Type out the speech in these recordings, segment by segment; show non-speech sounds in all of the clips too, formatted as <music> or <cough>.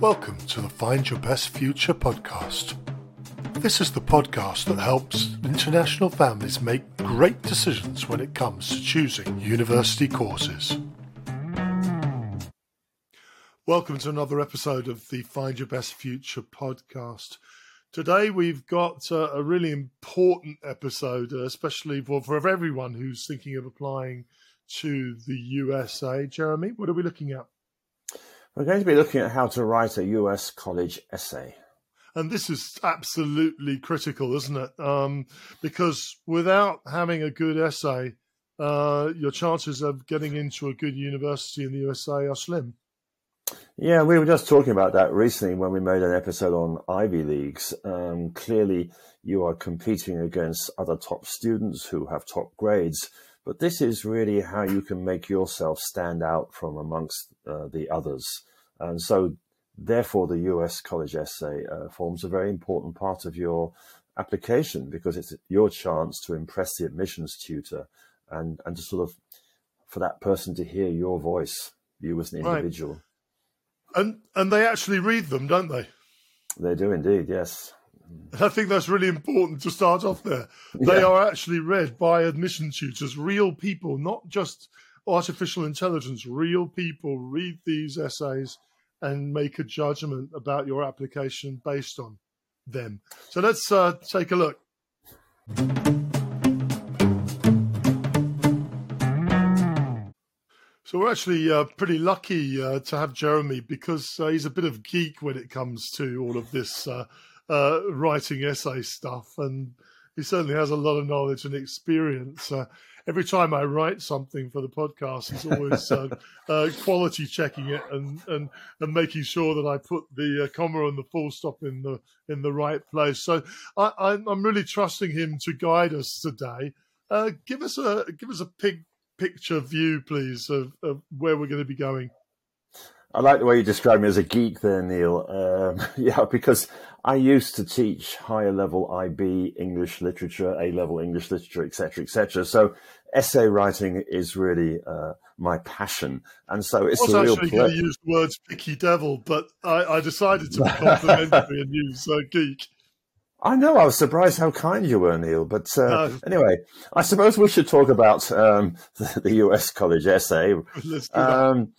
Welcome to the Find Your Best Future podcast. This is the podcast that helps international families make great decisions when it comes to choosing university courses. Welcome to another episode of the Find Your Best Future podcast. Today we've got uh, a really important episode, uh, especially for, for everyone who's thinking of applying to the USA. Jeremy, what are we looking at? We're going to be looking at how to write a US college essay. And this is absolutely critical, isn't it? Um, because without having a good essay, uh, your chances of getting into a good university in the USA are slim. Yeah, we were just talking about that recently when we made an episode on Ivy Leagues. Um, clearly, you are competing against other top students who have top grades, but this is really how you can make yourself stand out from amongst uh, the others. And so, therefore, the US college essay uh, forms a very important part of your application because it's your chance to impress the admissions tutor and, and to sort of for that person to hear your voice, you as an individual. Right. And and they actually read them, don't they? They do indeed, yes. I think that's really important to start off there. They yeah. are actually read by admission tutors, real people, not just artificial intelligence. Real people read these essays and make a judgment about your application based on them. So let's uh, take a look. So we're actually uh, pretty lucky uh, to have Jeremy because uh, he's a bit of geek when it comes to all of this uh, uh, writing essay stuff, and he certainly has a lot of knowledge and experience. Uh, every time I write something for the podcast, he's always <laughs> quality checking it and, and and making sure that I put the comma and the full stop in the in the right place. So I, am really trusting him to guide us today. give us a give us a pig picture view, please, of, of where we're going to be going? I like the way you describe me as a geek there, Neil. Um, <laughs> yeah, because I used to teach higher level IB English literature, A level English literature, etc., etc. So essay writing is really uh, my passion, and so it's I was a actually going to use the words "picky devil," but I, I decided to be complimentary <laughs> and use uh, geek. I know. I was surprised how kind you were, Neil. But uh, no. anyway, I suppose we should talk about um, <laughs> the, the, U.S. college essay. Um,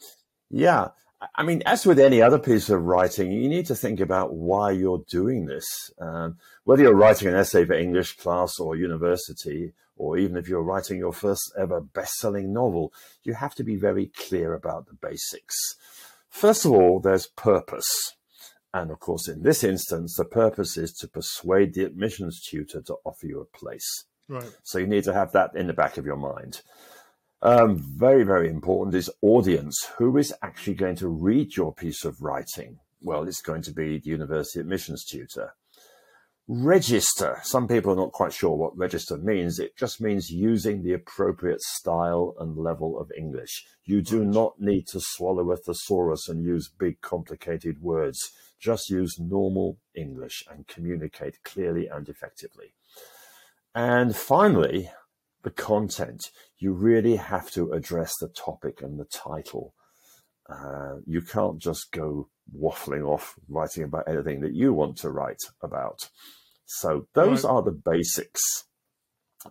yeah. I mean, as with any other piece of writing, you need to think about why you're doing this. Um, whether you're writing an essay for English class or university, or even if you're writing your first ever best-selling novel, you have to be very clear about the basics. First of all, there's purpose. And of course, in this instance, the purpose is to persuade the admissions tutor to offer you a place. Right. So you need to have that in the back of your mind. Um, very, very important is audience. Who is actually going to read your piece of writing? Well, it's going to be the university admissions tutor. Register. Some people are not quite sure what register means. It just means using the appropriate style and level of English. You do not need to swallow a thesaurus and use big, complicated words just use normal English and communicate clearly and effectively. And finally, the content. You really have to address the topic and the title. Uh, you can't just go waffling off writing about anything that you want to write about. So those right. are the basics.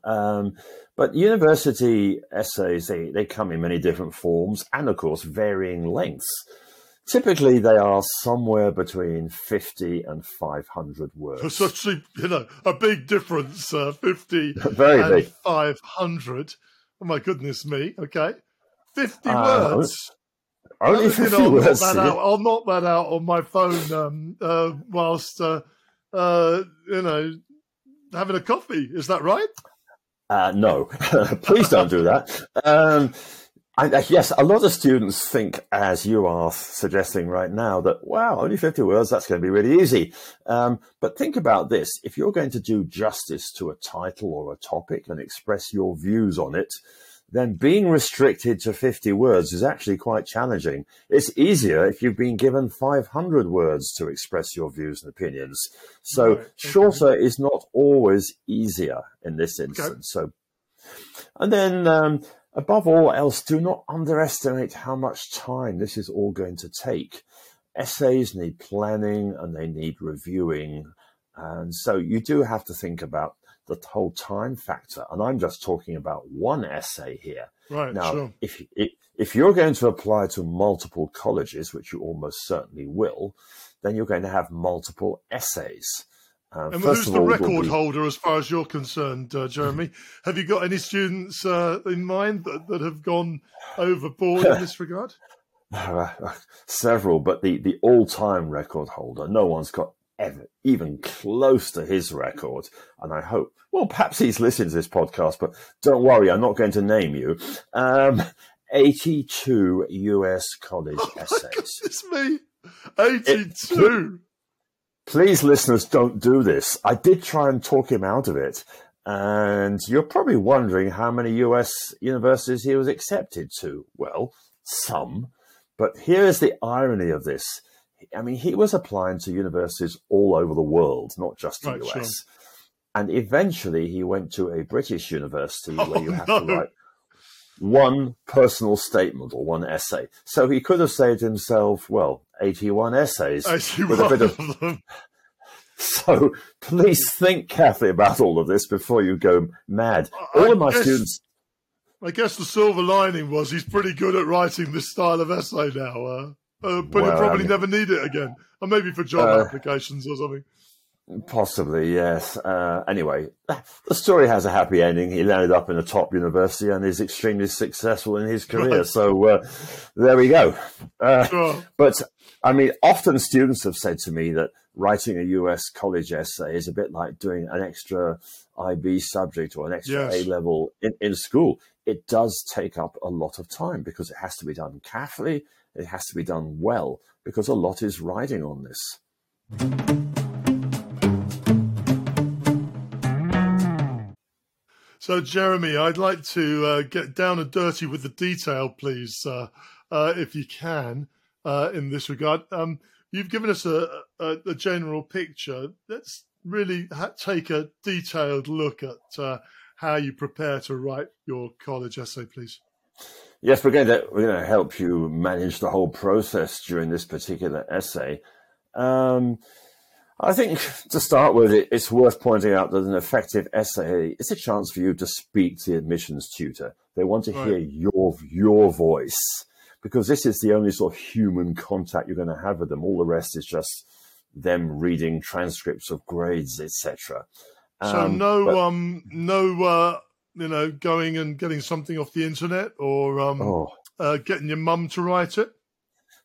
Um, but university essays, they, they come in many different forms and, of course, varying lengths. Typically, they are somewhere between 50 and 500 words. <laughs> It's actually, you know, a big difference, uh, 50 <laughs> Very and big. 500. Oh, my goodness me. Okay. 50 uh, words. Only 50 you know, words. I'll knock, out, I'll knock that out on my phone um, uh, whilst, uh, uh, you know, having a coffee. Is that right? Uh, no, <laughs> please don't do that. Um, I, yes, a lot of students think, as you are suggesting right now, that wow, only fifty words, that's going to be really easy. Um, but think about this: if you're going to do justice to a title or a topic and express your views on it, then being restricted to 50 words is actually quite challenging. It's easier if you've been given 500 words to express your views and opinions. So right. shorter is not always easier in this instance. Okay. So, and then um, Above all else, do not underestimate how much time this is all going to take. essays need planning and they need reviewing. And so you do have to think about the whole time factor. And I'm just talking about one essay here. Right. Now, sure. if, if, if you're going to apply to multiple colleges, which you almost certainly will, then you're going to have multiple essays. Uh, and who's the record be... holder as far as you're concerned, uh, Jeremy? <laughs> have you got any students uh, in mind that, that have gone overboard in this regard? <laughs> <laughs> Several, but the, the all time record holder, no one's got ever even close to his record. And I hope, well, perhaps he's listening to this podcast, but don't worry, I'm not going to name you. Um, 82 US college oh essays. It's me. 82. It, please, listeners, don't do this. I did try and talk him out of it. And you're probably wondering how many US universities he was accepted to. Well, some. But here's the irony of this. I mean, he was applying to universities all over the world, not just the right, US. Sure. And eventually he went to a British university oh, where you have no. to write one personal statement or one essay. So he could have saved himself, well, 81 essays 81 with a bit of. Them. <laughs> So please think carefully about all of this before you go mad. All I of my guess, students. I guess the silver lining was he's pretty good at writing this style of essay now, uh, uh, but well, he'll probably I mean, never need it again, or maybe for job uh, applications or something. Possibly, yes. Uh, anyway, the story has a happy ending. He landed up in a top university and is extremely successful in his career. <laughs> Right. So uh, there we go. Uh, sure. But I mean, often students have said to me that writing a US college essay is a bit like doing an extra IB subject or an extra yes. A level in, in school. It does take up a lot of time because it has to be done carefully. It has to be done well because a lot is riding on this. So, Jeremy, I'd like to uh, get down and dirty with the detail, please, uh, uh, if you can, uh, in this regard. Um, you've given us a, a, a, general picture. Let's really ha- take a detailed look at uh, how you prepare to write your college essay, please. Yes, we're going to we're going to help you manage the whole process during this particular essay. Um, I think to start with, it's worth pointing out that an effective essay is a chance for you to speak to the admissions tutor. They want to right. hear your your voice because this is the only sort of human contact you're going to have with them. All the rest is just them reading transcripts of grades, etc. So um, no, but, um, no, uh, you know, going and getting something off the internet or um, oh. uh, getting your mum to write it.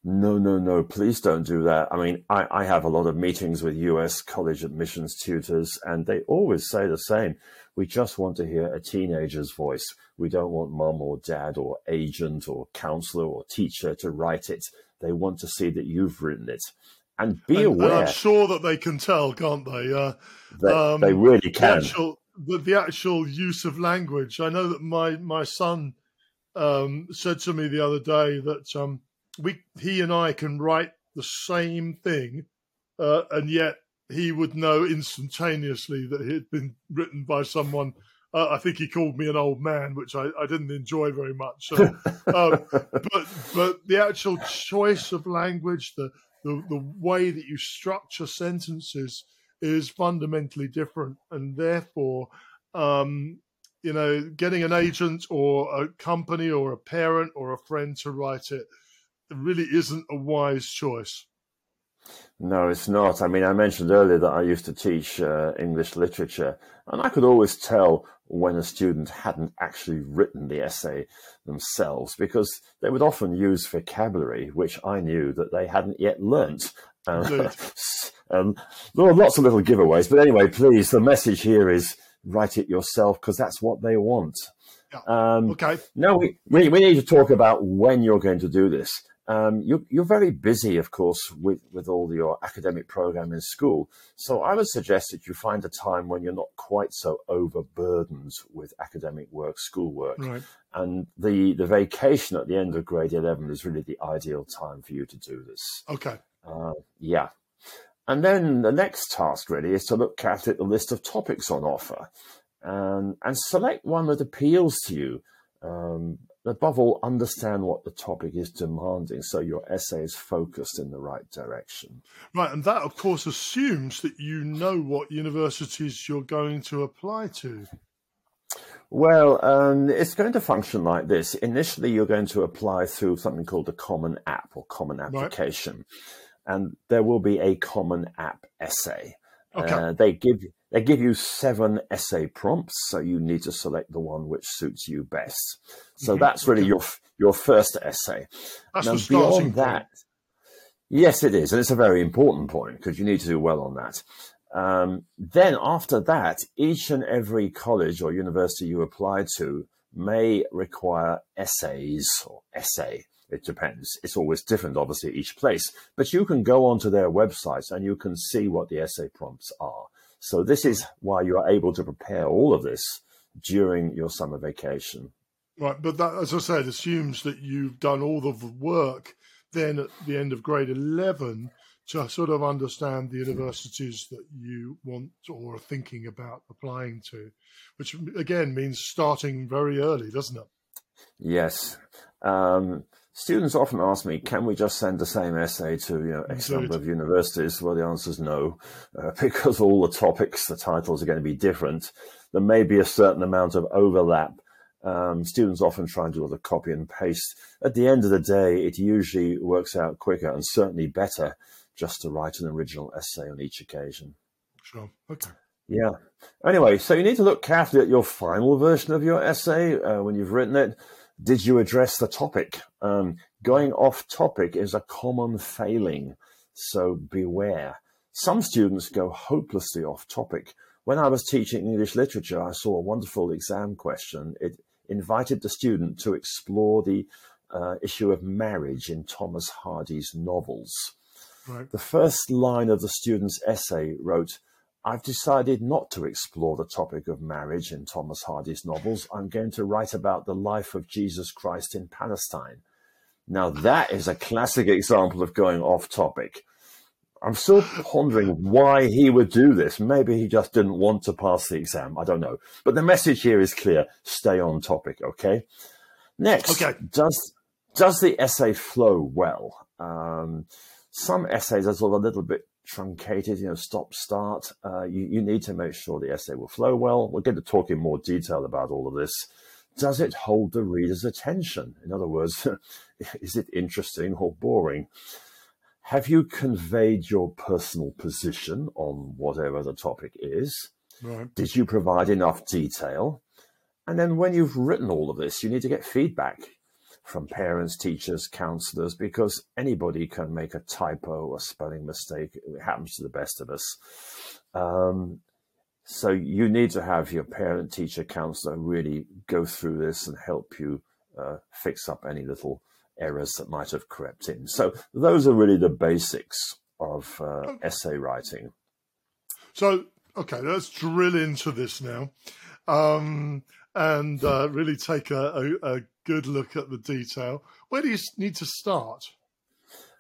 No, no, no, please don't do that. I mean, I, I have a lot of meetings with US college admissions tutors, and they always say the same. We just want to hear a teenager's voice. We don't want mom or dad or agent or counselor or teacher to write it. They want to see that you've written it. And be and, aware. And I'm sure that they can tell, can't they? Uh, they, um, they, really can. The actual, the, the actual, use of language. I know that my, my son um, said to me the other day that um, we he and I can write the same thing, uh, and yet he would know instantaneously that it had been written by someone. Uh, I think he called me an old man, which I, I didn't enjoy very much. So, <laughs> um, but but the actual choice of language, the, the the way that you structure sentences is fundamentally different, and therefore, um, you know, getting an agent or a company or a parent or a friend to write it really isn't a wise choice. No, it's not. I mean, I mentioned earlier that I used to teach uh, English literature, and I could always tell when a student hadn't actually written the essay themselves because they would often use vocabulary which I knew that they hadn't yet learnt. <laughs> Um, there are lots of little giveaways, but anyway, please, the message here is write it yourself because that's what they want. Yeah. Um, okay. Now we, we, we need to talk about when you're going to do this. Um, you're, you're, very busy, of course, with, with all your academic program in school. So I would suggest that you find a time when you're not quite so overburdened with academic work, schoolwork. Right. And the, the vacation at the end of grade 11 is really the ideal time for you to do this. Okay. Uh, yeah. And then the next task really is to look at the list of topics on offer and, and select one that appeals to you. Um, above all, understand what the topic is demanding so your essay is focused in the right direction. Right, and that, of course, assumes that you know what universities you're going to apply to. Well, um, it's going to function like this. Initially, you're going to apply through something called the Common App or Common Application, right. and there will be a Common App essay. Okay. Uh, they give they give you seven essay prompts, so you need to select the one which suits you best. So mm-hmm. that's really your your first essay. That's now, beyond that, yes, it is, and it's a very important point because you need to do well on that. Um, then after that, each and every college or university you apply to may require essays or essay. It depends. It's always different, obviously, each place. But you can go onto their websites and you can see what the essay prompts are. So this is why you are able to prepare all of this during your summer vacation. Right, but that, as I said, assumes that you've done all the work then at the end of grade 11 to sort of understand the universities that you want or are thinking about applying to, which again means starting very early, doesn't it? Yes. Um, Students often ask me, can we just send the same essay to you know, X number of universities? Well, the answer is no, uh, <laughs> because all the topics, the titles are going to be different. There may be a certain amount of overlap. Um, students often try and do a lot of copy and paste. At the end of the day, it usually works out quicker and certainly better just to write an original essay on each occasion. Sure. Okay. Yeah. Anyway, so you need to look carefully at your final version of your essay uh, when you've written it did you address the topic? Um, going off topic is a common failing, so beware. Some students go hopelessly off topic. When I was teaching English literature, I saw a wonderful exam question. It invited the student to explore the uh, issue of marriage in Thomas Hardy's novels. Right. The first line of the student's essay wrote, I've decided not to explore the topic of marriage in Thomas Hardy's novels. I'm going to write about the life of Jesus Christ in Palestine. Now, that is a classic example of going off topic. I'm still pondering why he would do this. Maybe he just didn't want to pass the exam. I don't know. But the message here is clear stay on topic, okay? Next, okay. does, does the essay flow well? Um, some essays are sort of a little bit truncated, you know, stop start. Uh, you, you need to make sure the essay will flow well. We'll get to talk in more detail about all of this. Does it hold the reader's attention? In other words, <laughs> is it interesting or boring? Have you conveyed your personal position on whatever the topic is? Right. Did you provide enough detail? And then when you've written all of this, you need to get feedback from parents, teachers, counselors, because anybody can make a typo or spelling mistake. It happens to the best of us. Um, so you need to have your parent, teacher, counselor really go through this and help you uh, fix up any little errors that might have crept in. So those are really the basics of uh, essay writing. So, okay, let's drill into this now. Um, and uh, really take a, a, a, good look at the detail. Where do you need to start?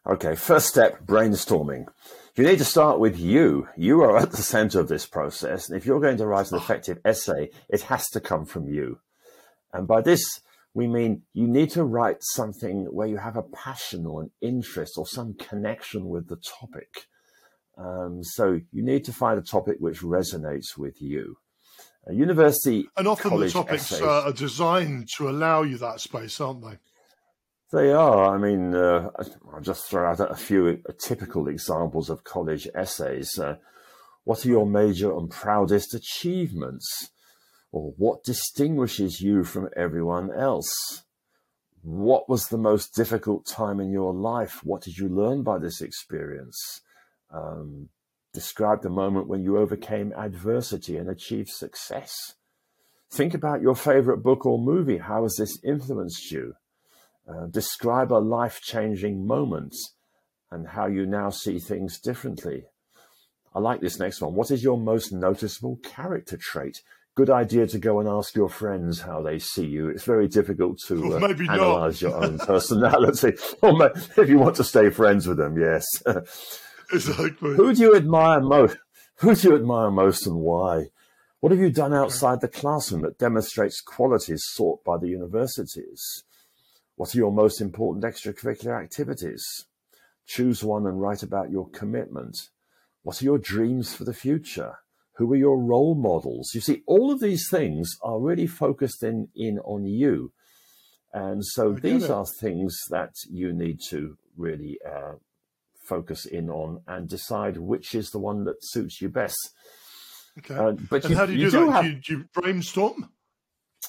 Okay, first step brainstorming. You need to start with you. You are at the center of this process. And if you're going to write an effective essay, it has to come from you. And by this, we mean you need to write something where you have a passion or an interest or some connection with the topic. Um, so you need to find a topic which resonates with you. A university and often the topics essays, are designed to allow you that space, aren't they? They are. I mean, uh, I'll just throw out a few typical examples of college essays. Uh, what are your major and proudest achievements? Or what distinguishes you from everyone else? What was the most difficult time in your life? What did you learn by this experience? Um, Describe the moment when you overcame adversity and achieved success. Think about your favorite book or movie. How has this influenced you? Uh, describe a life changing moment and how you now see things differently. I like this next one. What is your most noticeable character trait? Good idea to go and ask your friends how they see you. It's very difficult to <laughs> uh, analyze your own personality. <laughs> or if you want to stay friends with them, yes. <laughs> <laughs> Exactly. Who do you admire most? Who do you admire most and why? What have you done outside the classroom that demonstrates qualities sought by the universities? What are your most important extracurricular activities? Choose one and write about your commitment. What are your dreams for the future? Who are your role models? You see, all of these things are really focused in, in on you. And so these it. are things that you need to really uh, focus in on and decide which is the one that suits you best. Okay. Uh, but and you, how do you, you do, that? Have, do, you, do you brainstorm?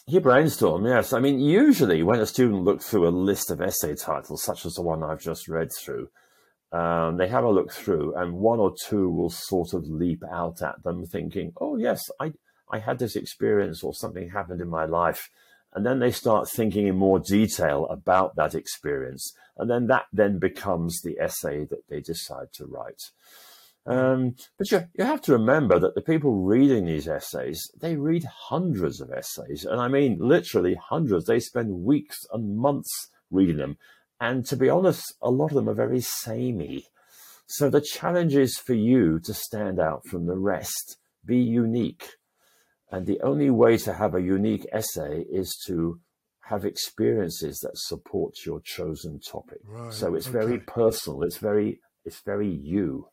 You brainstorm, yes. I mean, usually when a student looks through a list of essay titles, such as the one I've just read through, um, they have a look through, and one or two will sort of leap out at them, thinking, "Oh yes, I I had this experience, or something happened in my life," and then they start thinking in more detail about that experience, and then that then becomes the essay that they decide to write. Um, but you, you have to remember that the people reading these essays, they read hundreds of essays. And I mean, literally hundreds. They spend weeks and months reading them. And to be honest, a lot of them are very samey. So the challenge is for you to stand out from the rest, be unique. And the only way to have a unique essay is to have experiences that support your chosen topic. Right, so it's okay. very personal. It's very, it's very you.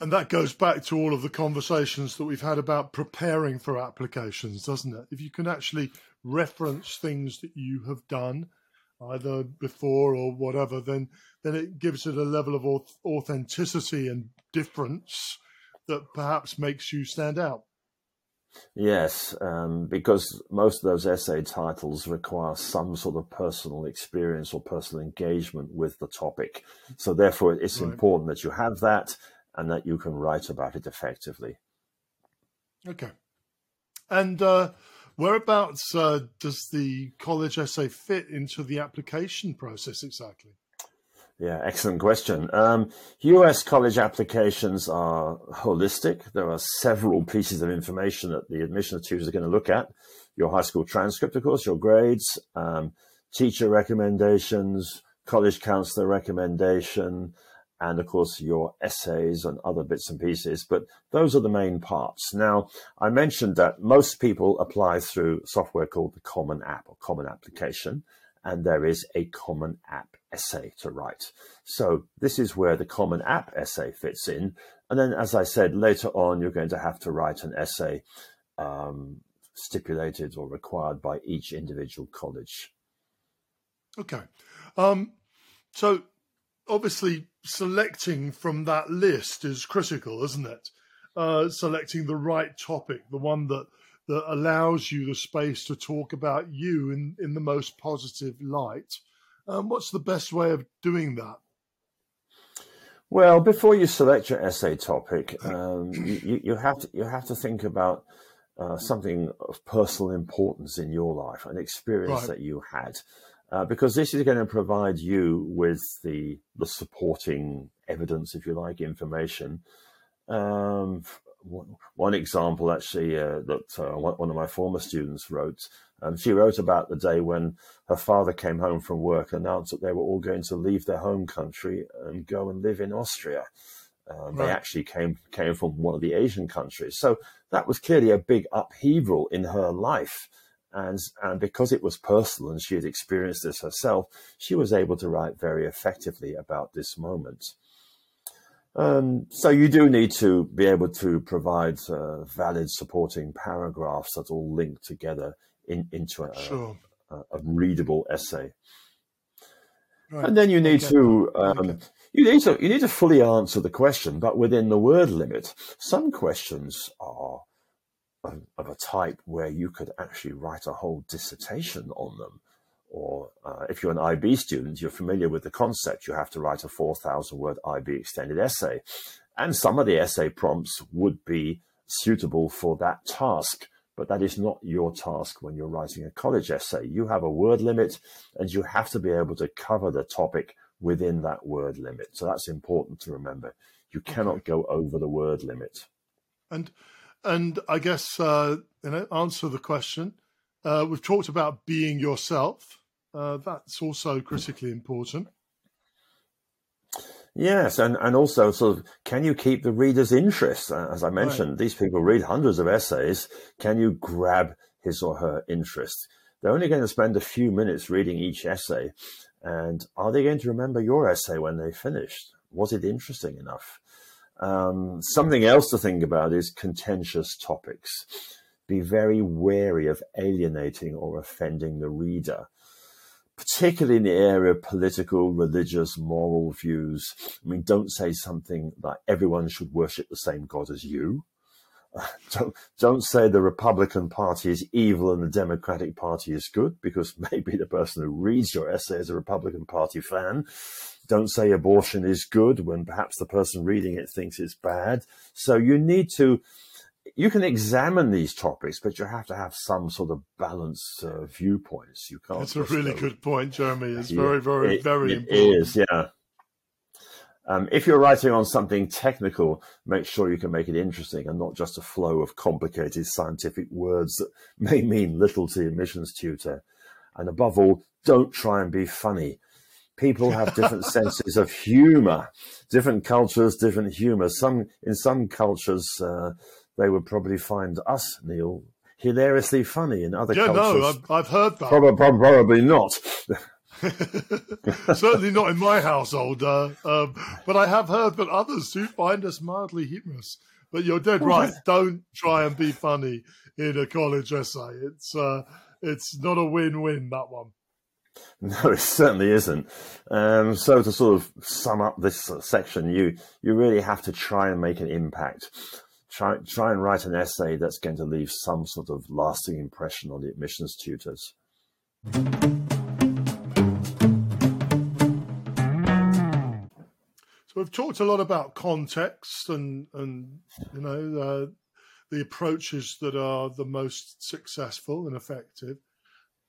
And that goes back to all of the conversations that we've had about preparing for applications, doesn't it? If you can actually reference things that you have done either before or whatever, then then it gives it a level of authenticity and difference that perhaps makes you stand out. Yes, um, because most of those essay titles require some sort of personal experience or personal engagement with the topic. So, therefore, it's right. important that you have that and that you can write about it effectively. Okay. And uh, Whereabouts uh, does the college essay fit into the application process exactly? Yeah, excellent question. Um, US college applications are holistic. There are several pieces of information that the admissions tutors are going to look at. Your high school transcript, of course, your grades, um, teacher recommendations, college counselor recommendation, and of course your essays and other bits and pieces. But those are the main parts. Now, I mentioned that most people apply through software called the Common App or Common Application, and there is a Common App essay to write. So this is where the Common App essay fits in. And then, as I said, later on, you're going to have to write an essay um, stipulated or required by each individual college. Okay. Um, so obviously selecting from that list is critical, isn't it? Uh, selecting the right topic, the one that that allows you the space to talk about you in in the most positive light. Um, what's the best way of doing that? Well, before you select your essay topic, <laughs> um, you, you, have to you have to think about uh, something of personal importance in your life, an experience right. that you had uh, because this is going to provide you with the the supporting evidence, if you like, information. Um, one, example, actually, uh, that uh, one of my former students wrote. Um, she wrote about the day when her father came home from work and announced that they were all going to leave their home country and go and live in Austria. Um, right. They actually came came from one of the Asian countries, so that was clearly a big upheaval in her life. And, and because it was personal and she had experienced this herself, she was able to write very effectively about this moment. Um, so you do need to be able to provide uh, valid supporting paragraphs that all link together in, into a, sure. a, a, readable essay. Right. And then you need okay. to um, okay. you need to you need to fully answer the question, but within the word limit. Some questions are of, of a type where you could actually write a whole dissertation on them. Or uh, if you're an IB student, you're familiar with the concept. You have to write a 4,000 word IB extended essay. And some of the essay prompts would be suitable for that task, but that is not your task when you're writing a college essay. You have a word limit and you have to be able to cover the topic within that word limit. So that's important to remember. You cannot go over the word limit. And and I guess uh, you know, answer the question. Uh, we've talked about being yourself. Uh, that's also critically important. Yes, and, and also sort of can you keep the reader's interest? Uh, as I mentioned, right. these people read hundreds of essays. Can you grab his or her interest? they're only going to spend a few minutes reading each essay. And are they going to remember your essay when they finished? Was it interesting enough? Um, something else to think about is contentious topics. Be very wary of alienating or offending the reader, particularly in the area of political, religious, moral views. I mean, don't say something like everyone should worship the same God as you. <laughs> Don't, don't say the Republican Party is evil and the Democratic Party is good, because <laughs> maybe the person who reads your essay is a Republican Party fan don't say abortion is good when perhaps the person reading it thinks it's bad. So you need to, you can examine these topics, but you have to have some sort of balanced uh, viewpoints. You can't. That's a really go, good point, Jeremy. It's yeah, very, very, it, very it important. It is, yeah. Um, if you're writing on something technical, make sure you can make it interesting and not just a flow of complicated scientific words that <laughs> may mean little to the admissions tutor. And above all, don't try and be funny people have different <laughs> senses of humor, different cultures, different humor. Some in some cultures, uh, they would probably find us, Neil, hilariously funny. In other yeah, cultures, no, I've, I've heard that. Probably, probably not. <laughs> Certainly not in my household, uh, um, but I have heard that others do find us mildly humorous. But you're dead right. Don't try and be funny in a college essay. It's uh, it's not a win-win that one. <laughs> No, it certainly isn't. Um, so to sort of sum up this section, you you really have to try and make an impact. Try try and write an essay that's going to leave some sort of lasting impression on the admissions tutors. So we've talked a lot about context and and you know uh, the approaches that are the most successful and effective.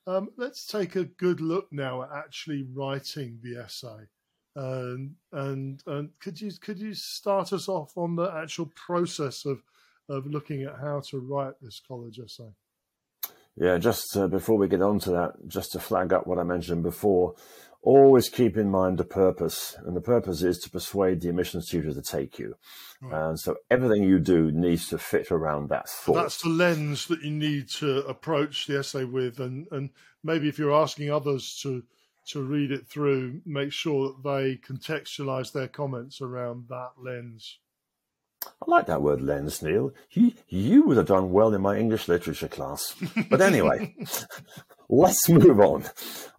Um, let's take a good look now at actually writing the essay. And, and and could you could you start us off on the actual process of of looking at how to write this college essay? Yeah, just uh, before we get on to that, just to flag up what I mentioned before, always keep in mind the purpose. And the purpose is to persuade the admissions tutor to take you. Right. And so everything you do needs to fit around that thought. That's the lens that you need to approach the essay with. And, and maybe if you're asking others to, to read it through, make sure that they contextualize their comments around that lens. I like that word lens, Neil. You, you would have done well in my English literature class. <laughs> But anyway, let's move on.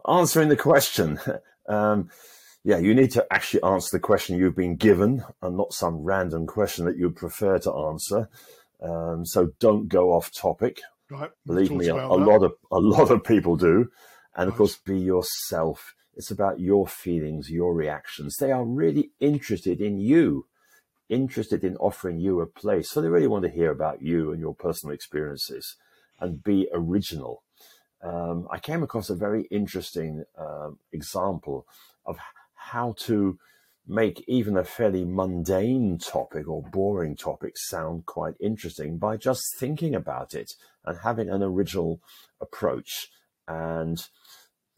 Answering the question. Um, yeah, you need to actually answer the question you've been given and not some random question that you'd prefer to answer. Um, so don't go off topic. Right. Believe me, a, a lot of a lot of people do. And of course, be yourself. It's about your feelings, your reactions. They are really interested in you, interested in offering you a place. So they really want to hear about you and your personal experiences and be original um, I came across a very interesting um, example of how to make even a fairly mundane topic or boring topic sound quite interesting by just thinking about it and having an original approach. And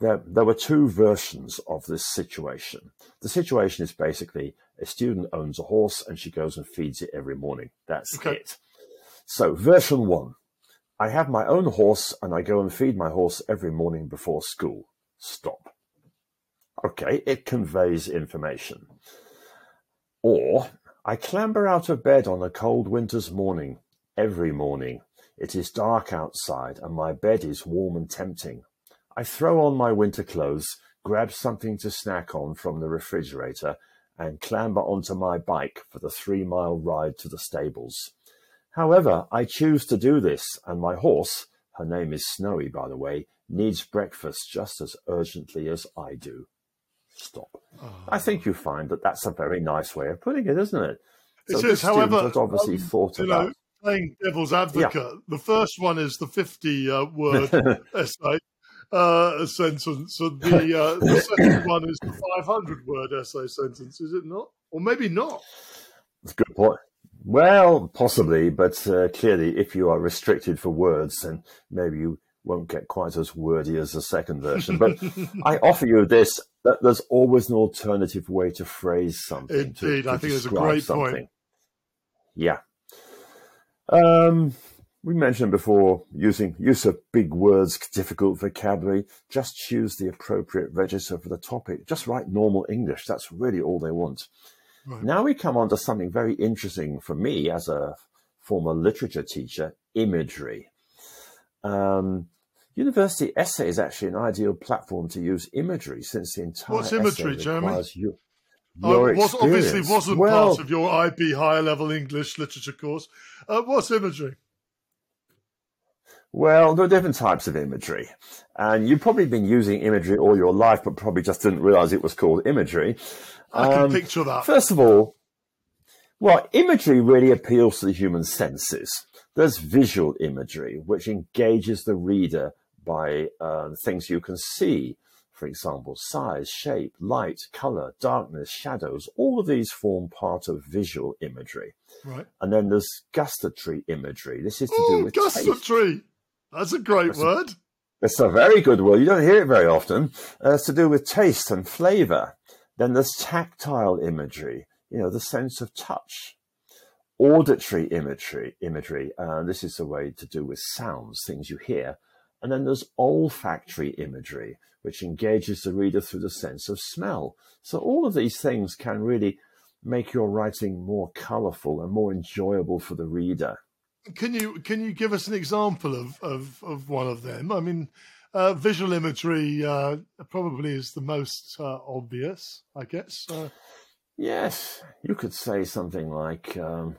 there, there were two versions of this situation. The situation is basically a student owns a horse and she goes and feeds it every morning. That's okay. it. So, version one I have my own horse and I go and feed my horse every morning before school. Stop. Okay, it conveys information. Or I clamber out of bed on a cold winter's morning, every morning. It is dark outside and my bed is warm and tempting. I throw on my winter clothes, grab something to snack on from the refrigerator, and clamber onto my bike for the three mile ride to the stables. However, I choose to do this, and my horse, her name is Snowy, by the way, needs breakfast just as urgently as I do. Stop. Oh. I think you find that that's a very nice way of putting it, isn't it? So it is, however, has obviously um, thought about. Know, playing devil's advocate, yeah. the first one is the 50 uh, <laughs> word essay uh, sentence, and the, uh, the second one is the 500 word essay sentence, is it not? Or maybe not. That's a good point. Well, possibly, but uh, clearly, if you are restricted for words, then maybe you won't get quite as wordy as the second version. But <laughs> I offer you this: that there's always an alternative way to phrase something. Indeed, to, to I think it's a great something. point. Yeah. Um, We mentioned before using use of big words, difficult vocabulary. Just choose the appropriate register for the topic. Just write normal English. That's really all they want. Right. Now we come on to something very interesting for me as a former literature teacher, imagery. Um, university essay is actually an ideal platform to use imagery since the entire What's imagery, Jeremy? Your, uh, your uh, was, obviously wasn't well, part of your IB higher level English literature course. Uh, what's imagery? Well, there are different types of imagery. And you've probably been using imagery all your life, but probably just didn't realize it was called imagery. I can um, picture that. First of all, well, imagery really appeals to the human senses. There's visual imagery, which engages the reader by uh, things you can see. For example, size, shape, light, color, darkness, shadows. All of these form part of visual imagery. Right. And then there's gustatory imagery. This is to Ooh, do with gustatory. Taste. That's a great word. A, it's a very good word. You don't hear it very often. Uh, it's to do with taste and flavor. Then there's tactile imagery you know, the sense of touch. Auditory imagery, imagery. Uh, this is a way to do with sounds, things you hear. And then there's olfactory imagery, which engages the reader through the sense of smell. So all of these things can really make your writing more colorful and more enjoyable for the reader. Can you can you give us an example of of, of one of them? I mean, uh, visual imagery uh, probably is the most uh, obvious, I guess. Uh, Yes, you could say something like, um,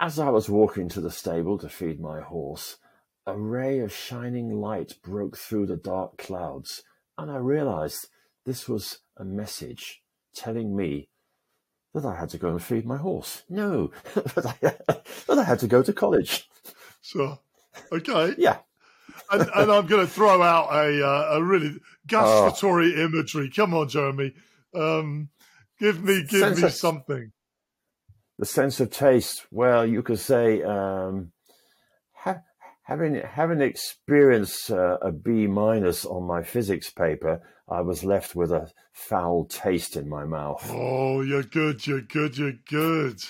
As I was walking to the stable to feed my horse, a ray of shining light broke through the dark clouds, and I realized this was a message telling me that I had to go and feed my horse. No, <laughs> that, I, <laughs> that I had to go to college. Sure. Okay. yeah. and, and, I'm going to throw out a uh, a really gustatory oh. imagery. Come on, Jeremy. Um, Give me, give sense me of, something. The sense of taste. Well, you could say um, having having experienced uh, a B minus on my physics paper, I was left with a foul taste in my mouth. Oh, you're good. You're good. You're good.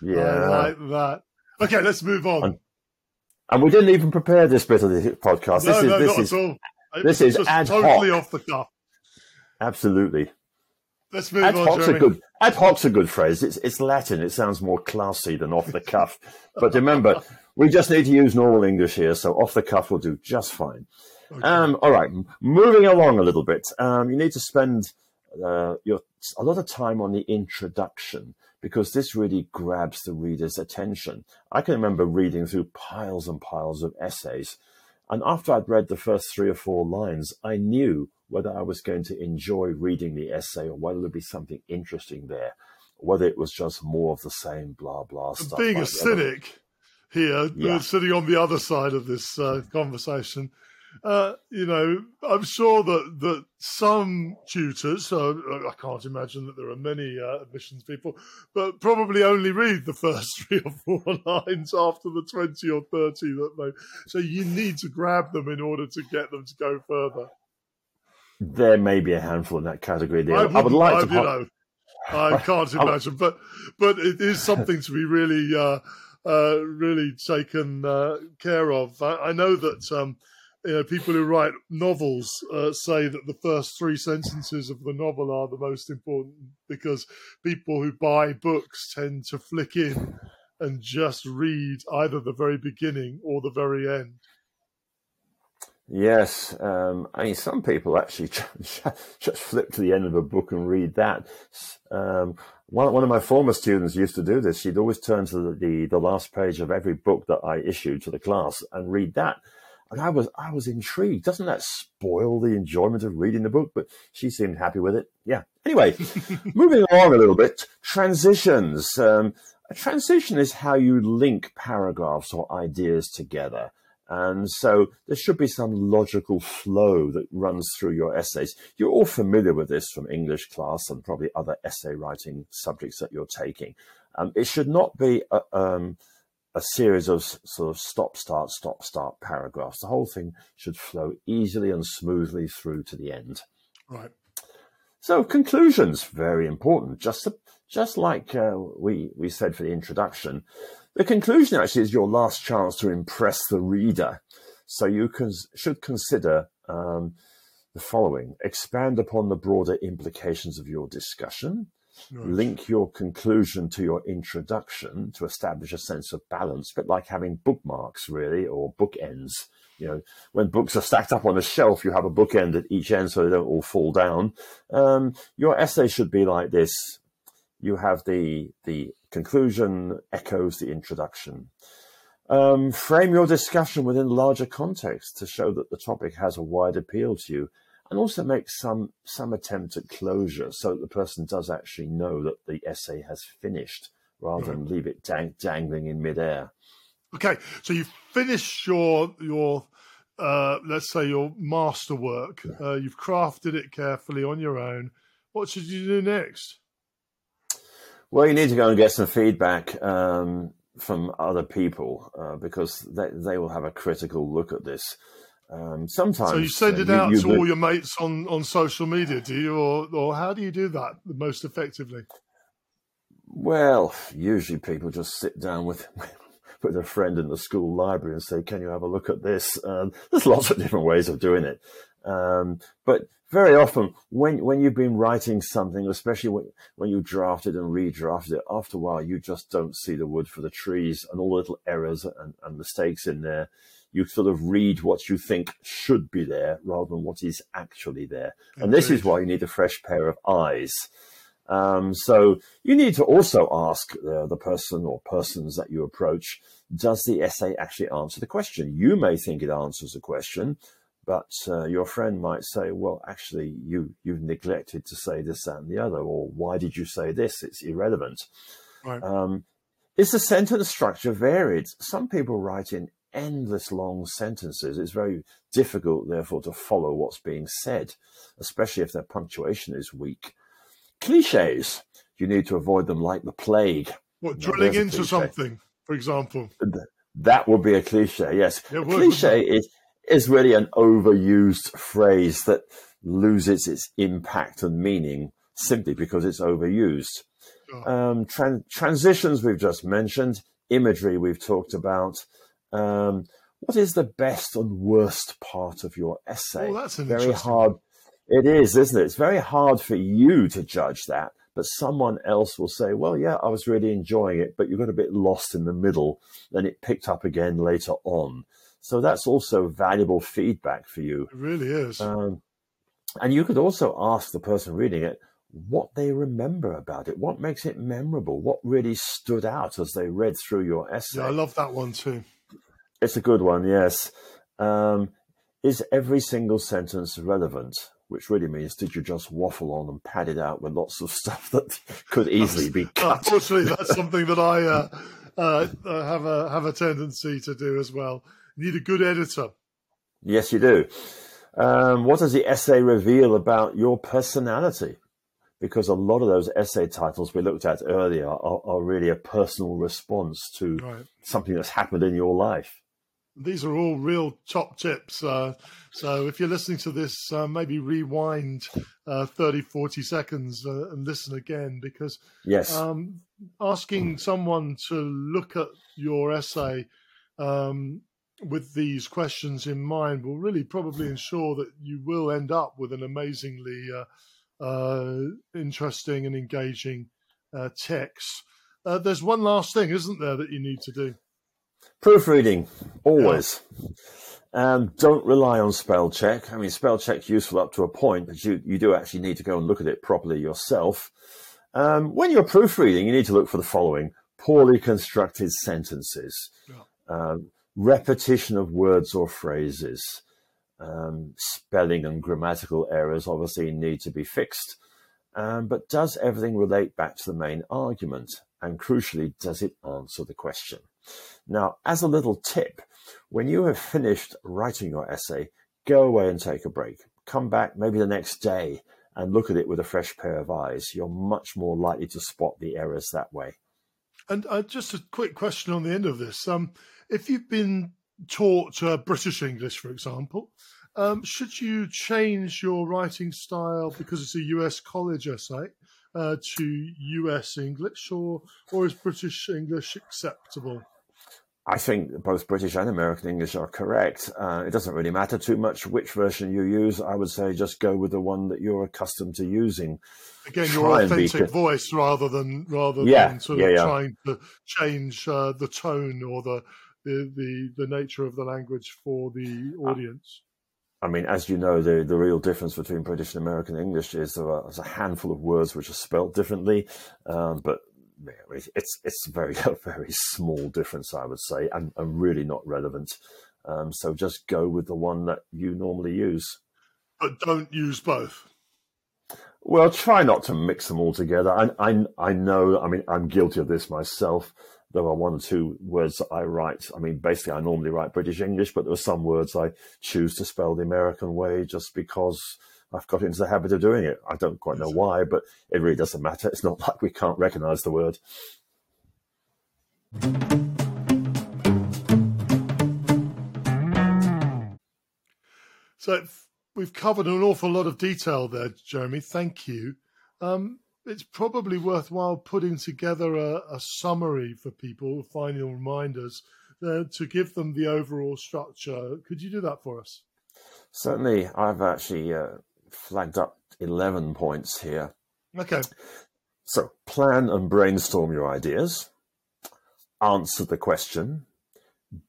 Yeah, I like that. Okay, let's move on. And, and we didn't even prepare this bit of the podcast. No, this is no, this not is at all. this is ad totally hoc. off the cuff. Absolutely. Let's move ad on. Hoc's a good ad hoc's a good phrase. It's it's Latin. It sounds more classy than off the cuff. but remember, <laughs> we just need to use normal English here, so off the cuff will do just fine. Okay. Um, all right, moving along a little bit. Um, you need to spend uh, your a lot of time on the introduction because this really grabs the reader's attention. I can remember reading through piles and piles of essays, and after I'd read the first three or four lines, I knew whether I was going to enjoy reading the essay or whether there'd be something interesting there, whether it was just more of the same blah blah stuff. Being like a cynic here, uh, yeah. sitting on the other side of this uh, conversation, uh, you know, I'm sure that that some tutors, uh, I can't imagine that there are many uh, admissions people, but probably only read the first <laughs> three or four <laughs> lines after the 20 or 30 that they. So you need to grab them in order to get them to go further there may be a handful in that category. There. I, I would like I, to. You know, I can't <laughs> imagine, but but it is something to be really uh, really taken uh, care of. I, I know that um, you know people who write novels uh, say that the first three sentences of the novel are the most important because people who buy books tend to flick in and just read either the very beginning or the very end. Yes, um, I mean, some people actually <laughs> just flip to the end of a book and read that. Um, one, one of my former students used to do this. She'd always turn to the, the, the last page of every book that I issued to the class and read that. And I was I was intrigued. Doesn't that spoil the enjoyment of reading the book? But she seemed happy with it. Yeah. Anyway, <laughs> moving along a little bit. Transitions. Um, a transition is how you link paragraphs or ideas together. And so there should be some logical flow that runs through your essays. You're all familiar with this from English class and probably other essay writing subjects that you're taking. Um, it should not be a, um, a series of sort of stop, start, stop, start paragraphs. The whole thing should flow easily and smoothly through to the end. Right. So conclusions very important. Just just like uh, we we said for the introduction, the conclusion actually is your last chance to impress the reader. So you can, should consider um, the following: expand upon the broader implications of your discussion. Nice. Link your conclusion to your introduction to establish a sense of balance, but like having bookmarks, really, or bookends. You know, when books are stacked up on a shelf, you have a bookend at each end so they don't all fall down. Um, your essay should be like this. You have the the conclusion echoes the introduction. Um, frame your discussion within larger context to show that the topic has a wide appeal to you and also make some some attempt at closure so that the person does actually know that the essay has finished rather right. than leave it dang, dangling in midair. Okay, so you finish your your uh, let's say your masterwork. Uh, you've crafted it carefully on your own. What should you do next? Well, you need to go and get some feedback um, from other people uh, because they, they will have a critical look at this. Um, sometimes. So you send it out you, you to all your mates on, on social media, do you, or or how do you do that most effectively? Well, usually people just sit down with with a friend in the school library and say, "Can you have a look at this?" Um, there's lots of different ways of doing it, um, but very often when when you've been writing something, especially when when you drafted and redrafted it, after a while you just don't see the wood for the trees and all the little errors and, and mistakes in there you sort of read what you think should be there rather than what is actually there. And this is why you need a fresh pair of eyes. Um, so you need to also ask uh, the person or persons that you approach, does the essay actually answer the question? You may think it answers the question, but uh, your friend might say, well, actually, you, you've neglected to say this, that, and the other, or why did you say this? It's irrelevant. Right. Um, is the sentence structure varied? Some people write in endless long sentences. It's very difficult, therefore, to follow what's being said, especially if their punctuation is weak. Cliches, you need to avoid them like the plague. What, drilling into something, for example? That would be a cliche, yes. Yeah, cliche is, is really an overused phrase that loses its impact and meaning simply because it's overused. Um, tran- transitions, we've just mentioned, imagery, we've talked about. Um, what is the best and worst part of your essay? Oh, that's very hard. It is, isn't it? It's very hard for you to judge that, but someone else will say, "Well, yeah, I was really enjoying it, but you got a bit lost in the middle, then it picked up again later on." So that's also valuable feedback for you. It really is. Um, and you could also ask the person reading it what they remember about it, what makes it memorable, what really stood out as they read through your essay. Yeah, I love that one too. It's a good one, yes. Um, is every single sentence relevant? Which really means, did you just waffle on and pad it out with lots of <laughs> stuff that could easily be cut? Unfortunately, that's <laughs> something that I uh, uh, uh, have a have a tendency to do as well. You need a good editor. Yes, you do. Um, what does the essay reveal about your personality? Because a lot of those essay titles we looked at earlier are, are really a personal response to right. something that's happened in your life these are all real top tips. Uh, so if you're listening to this, uh, maybe rewind uh, 30, 40 seconds uh, and listen again because yes, um, asking someone to look at your essay um, with these questions in mind will really probably ensure that you will end up with an amazingly uh, uh, interesting and engaging text. there's one last thing, isn't there, that you need to do? Proofreading, always. Yeah. Um, don't rely on spell check. I mean, spell check's useful up to a point, but you, you do actually need to go and look at it properly yourself. Um, when you're proofreading, you need to look for the following poorly constructed sentences, yeah. um, repetition of words or phrases, um, spelling and grammatical errors obviously need to be fixed. Um, but does everything relate back to the main argument? And crucially, does it answer the question? Now, as a little tip, when you have finished writing your essay, go away and take a break. Come back maybe the next day and look at it with a fresh pair of eyes. You're much more likely to spot the errors that way. And uh, just a quick question on the end of this. Um, if you've been taught uh, British English, for example, Um, should you change your writing style because it's a US college essay uh, to US English, or or is British English acceptable? I think both British and American English are correct. Uh, it doesn't really matter too much which version you use. I would say just go with the one that you're accustomed to using. Again, your Try be authentic co- voice rather than rather Yeah, than sort yeah, of yeah. trying to change uh, the tone or the, the the the nature of the language for the audience. I mean, as you know, the, the real difference between British and American English is there are, there's a handful of words which are spelt differently, um, but it's it's very <laughs> a very small difference, I would say, and, and really not relevant. Um, so just go with the one that you normally use. But don't use both. Well, try not to mix them all together. I, I, I know, I mean, I'm guilty of this myself. There are one or two words that I write. I mean, basically, I normally write British English, but there are some words I choose to spell the American way just because I've got into the habit of doing it. I don't quite know why, but it really doesn't matter. It's not <laughs> like we can't recognize the word. So we've covered an awful lot of detail there, Jeremy. Thank you. Um, it's probably worthwhile putting together a, a summary for people, final reminders, uh, to give them the overall structure. Could you do that for us? Certainly, I've actually uh, flagged up 11 points here. Okay. So, plan and brainstorm your ideas, answer the question,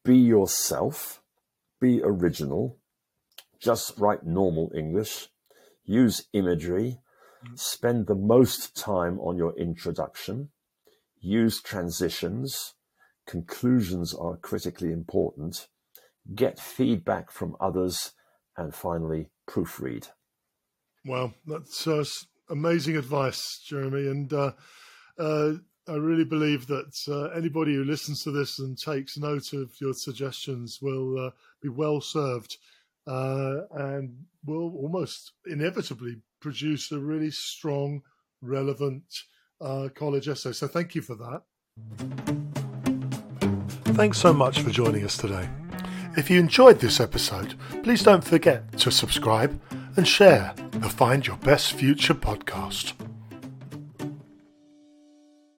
be yourself, be original, just write normal English, use imagery, spend the most time on your introduction, use transitions, conclusions are critically important, get feedback from others, and finally, proofread. Well, that's uh, amazing advice, Jeremy. And uh, uh, I really believe that uh, anybody who listens to this and takes note of your suggestions will uh, be well served uh, and will almost inevitably produce a really strong, relevant college essay. So thank you for that. Thanks so much for joining us today. If you enjoyed this episode, please don't forget to subscribe and share the Find Your Best Future podcast.